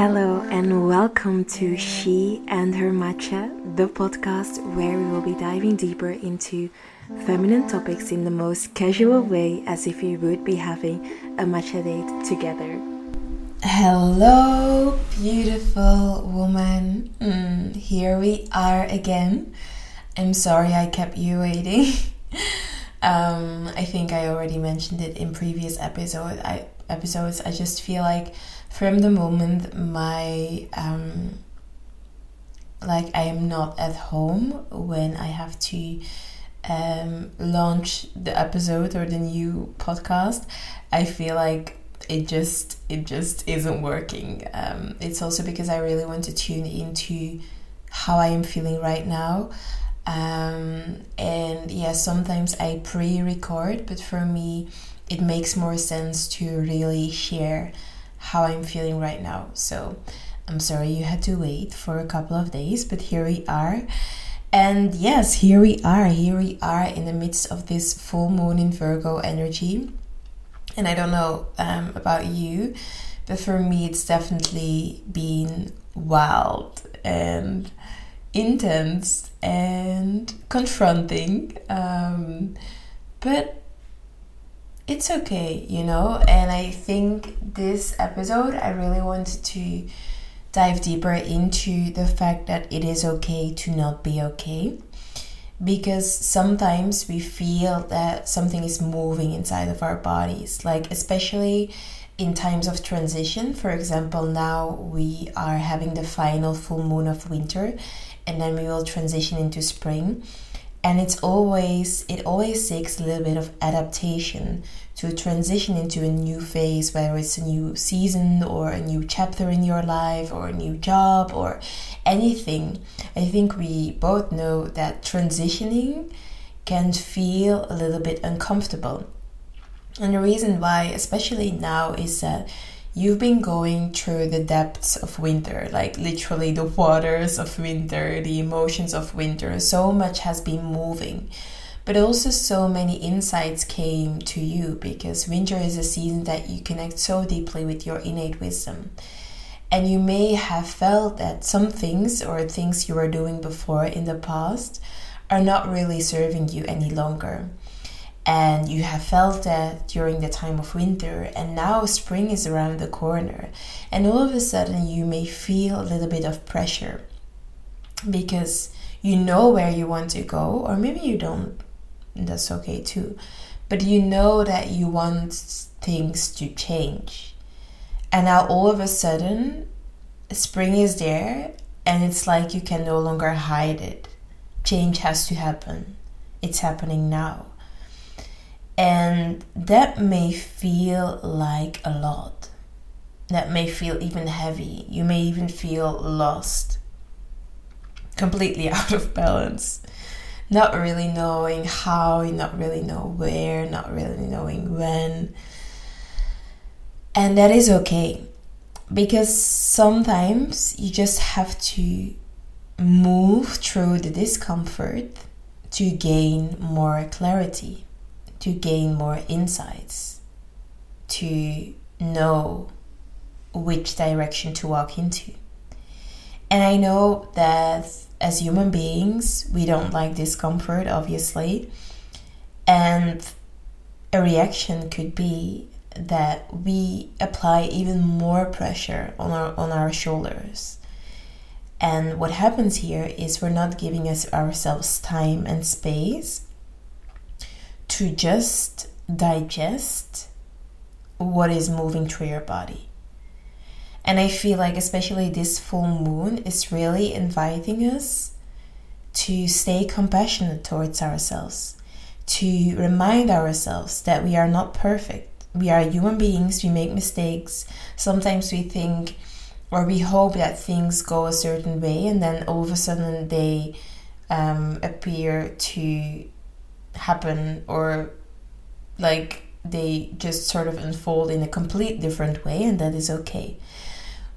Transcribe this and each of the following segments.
Hello, and welcome to She and Her Matcha, the podcast where we will be diving deeper into feminine topics in the most casual way as if we would be having a matcha date together. Hello, beautiful woman. Mm, here we are again. I'm sorry I kept you waiting. um, I think I already mentioned it in previous episode. I episodes. I just feel like from the moment my um, like I am not at home when I have to um, launch the episode or the new podcast, I feel like it just it just isn't working. Um, it's also because I really want to tune into how I am feeling right now. Um, and yeah, sometimes I pre-record, but for me, it makes more sense to really share how I'm feeling right now. So I'm sorry you had to wait for a couple of days, but here we are. And yes, here we are. Here we are in the midst of this full moon in Virgo energy. And I don't know um, about you, but for me, it's definitely been wild and intense and confronting. Um, but it's okay, you know? And I think this episode, I really wanted to dive deeper into the fact that it is okay to not be okay because sometimes we feel that something is moving inside of our bodies like especially in times of transition for example now we are having the final full moon of winter and then we will transition into spring and it's always it always takes a little bit of adaptation to transition into a new phase whether it's a new season or a new chapter in your life or a new job or anything. I think we both know that transitioning can feel a little bit uncomfortable. And the reason why especially now is that you've been going through the depths of winter, like literally the waters of winter, the emotions of winter. So much has been moving. But also, so many insights came to you because winter is a season that you connect so deeply with your innate wisdom. And you may have felt that some things or things you were doing before in the past are not really serving you any longer and you have felt that during the time of winter and now spring is around the corner and all of a sudden you may feel a little bit of pressure because you know where you want to go or maybe you don't that's okay too but you know that you want things to change. And now all of a sudden spring is there and it's like you can no longer hide it. Change has to happen. It's happening now and that may feel like a lot. That may feel even heavy. You may even feel lost, completely out of balance. Not really knowing how, not really know where, not really knowing when. And that is okay because sometimes you just have to move through the discomfort to gain more clarity to gain more insights, to know which direction to walk into. And I know that as human beings, we don't mm. like discomfort, obviously. And a reaction could be that we apply even more pressure on our on our shoulders. And what happens here is we're not giving us ourselves time and space to just digest what is moving through your body. And I feel like, especially this full moon, is really inviting us to stay compassionate towards ourselves, to remind ourselves that we are not perfect. We are human beings, we make mistakes. Sometimes we think or we hope that things go a certain way, and then all of a sudden they um, appear to happen or like they just sort of unfold in a complete different way and that is okay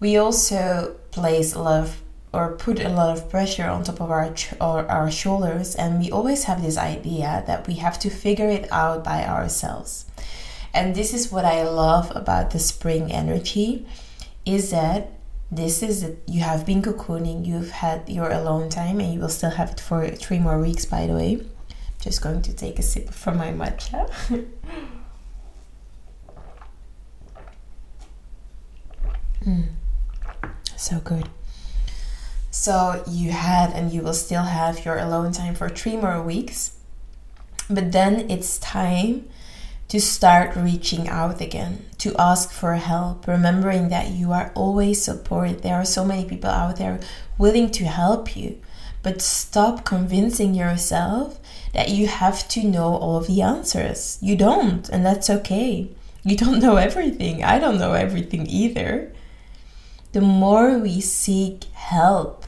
we also place a lot or put a lot of pressure on top of our or our shoulders and we always have this idea that we have to figure it out by ourselves and this is what i love about the spring energy is that this is. You have been cocooning, you've had your alone time, and you will still have it for three more weeks, by the way. Just going to take a sip from my matcha. mm. So good. So you had and you will still have your alone time for three more weeks. But then it's time to start reaching out again, to ask for help, remembering that you are always supported. There are so many people out there willing to help you, but stop convincing yourself that you have to know all of the answers. You don't, and that's okay. You don't know everything. I don't know everything either. The more we seek help,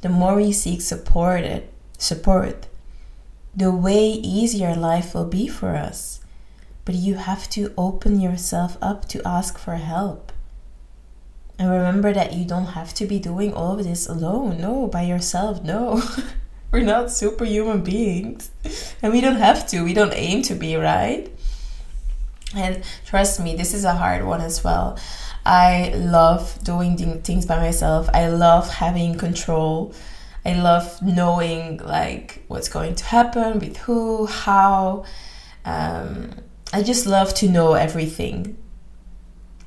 the more we seek supported support, the way easier life will be for us but you have to open yourself up to ask for help. And remember that you don't have to be doing all of this alone. No, by yourself. No. We're not superhuman beings. And we don't have to. We don't aim to be, right? And trust me, this is a hard one as well. I love doing things by myself. I love having control. I love knowing like what's going to happen with who, how. Um, I just love to know everything.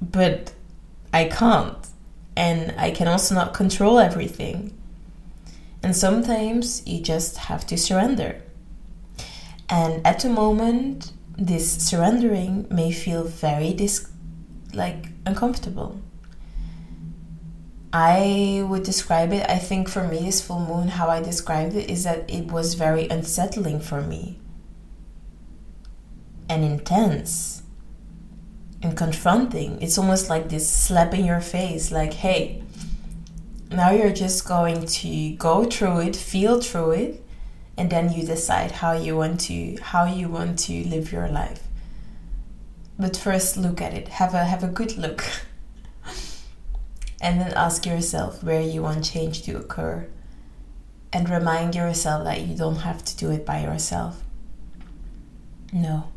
But I can't. And I can also not control everything. And sometimes you just have to surrender. And at the moment, this surrendering may feel very dis- like uncomfortable. I would describe it, I think for me, this full moon, how I described it is that it was very unsettling for me and intense and confronting. It's almost like this slap in your face like, hey, now you're just going to go through it, feel through it, and then you decide how you want to how you want to live your life. But first look at it. Have a have a good look. and then ask yourself where you want change to occur. And remind yourself that you don't have to do it by yourself. No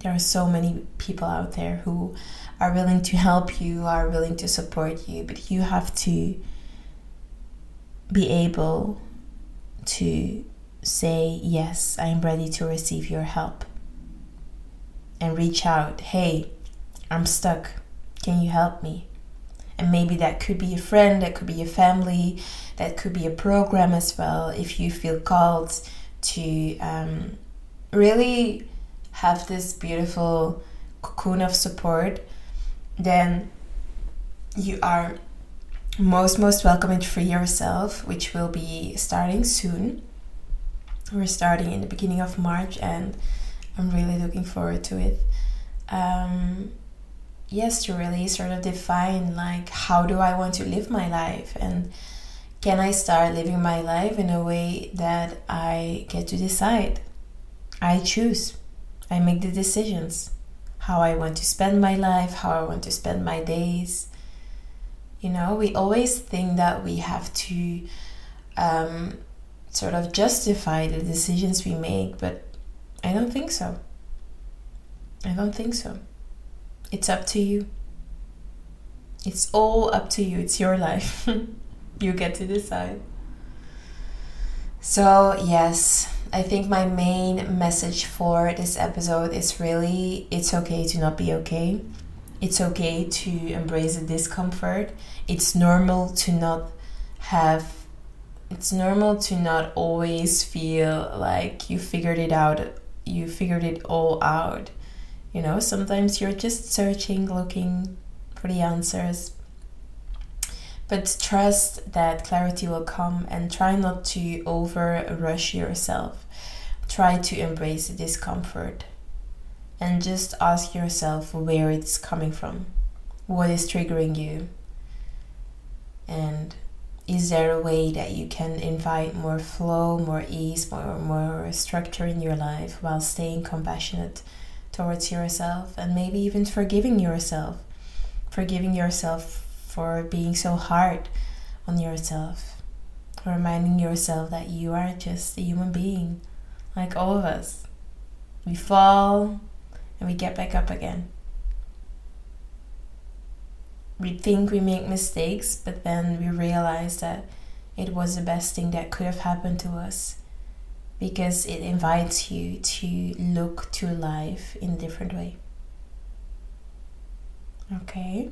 there are so many people out there who are willing to help you, are willing to support you, but you have to be able to say, Yes, I am ready to receive your help. And reach out, Hey, I'm stuck. Can you help me? And maybe that could be a friend, that could be a family, that could be a program as well. If you feel called to um, really have this beautiful cocoon of support, then you are most most welcome in Free Yourself, which will be starting soon. We're starting in the beginning of March, and I'm really looking forward to it. Um, yes, to really sort of define like how do I want to live my life, and can I start living my life in a way that I get to decide? I choose. I make the decisions how I want to spend my life, how I want to spend my days. You know, we always think that we have to um, sort of justify the decisions we make, but I don't think so. I don't think so. It's up to you. It's all up to you. It's your life. you get to decide. So, yes, I think my main message for this episode is really it's okay to not be okay. It's okay to embrace the discomfort. It's normal to not have it's normal to not always feel like you figured it out, you figured it all out. You know, sometimes you're just searching, looking for the answers. But trust that clarity will come and try not to over rush yourself. Try to embrace discomfort and just ask yourself where it's coming from. What is triggering you? And is there a way that you can invite more flow, more ease, more, more structure in your life while staying compassionate towards yourself and maybe even forgiving yourself? Forgiving yourself for being so hard on yourself. Reminding yourself that you are just a human being, like all of us. We fall and we get back up again. we think we make mistakes, but then we realize that it was the best thing that could have happened to us because it invites you to look to life in a different way. Okay.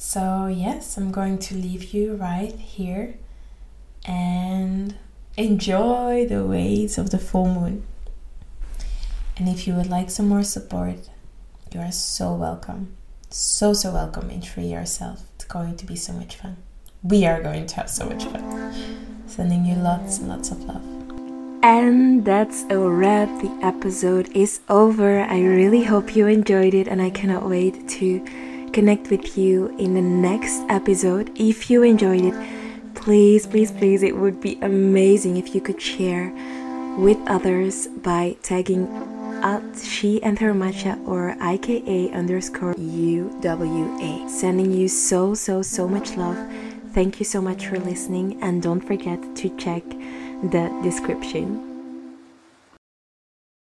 So, yes, I'm going to leave you right here and enjoy the waves of the full moon. And if you would like some more support, you are so welcome. So, so welcome in Free Yourself. It's going to be so much fun. We are going to have so much fun. Sending you lots and lots of love. And that's a wrap. The episode is over. I really hope you enjoyed it, and I cannot wait to connect with you in the next episode. If you enjoyed it, please, please, please, it would be amazing if you could share with others by tagging at she and her matcha or IKE underscore UWA. Sending you so, so, so much love. Thank you so much for listening, and don't forget to check the description.